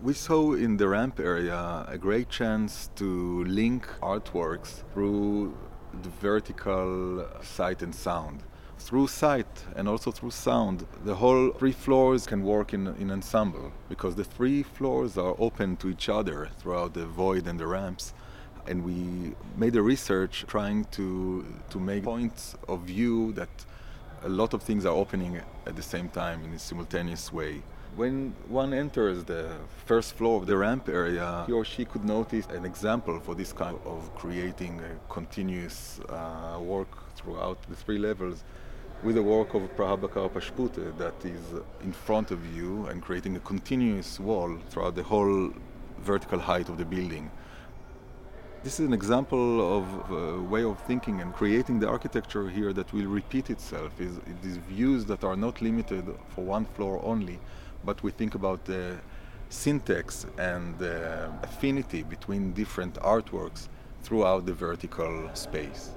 We saw in the ramp area a great chance to link artworks through the vertical sight and sound. Through sight and also through sound, the whole three floors can work in, in ensemble because the three floors are open to each other throughout the void and the ramps. And we made a research trying to, to make points of view that a lot of things are opening at the same time in a simultaneous way. When one enters the first floor of the ramp area, he or she could notice an example for this kind of creating a continuous uh, work throughout the three levels with the work of Prabhakar Pachpute that is in front of you and creating a continuous wall throughout the whole vertical height of the building. This is an example of a way of thinking and creating the architecture here that will repeat itself. Is these views that are not limited for one floor only, but we think about the syntax and the affinity between different artworks throughout the vertical space.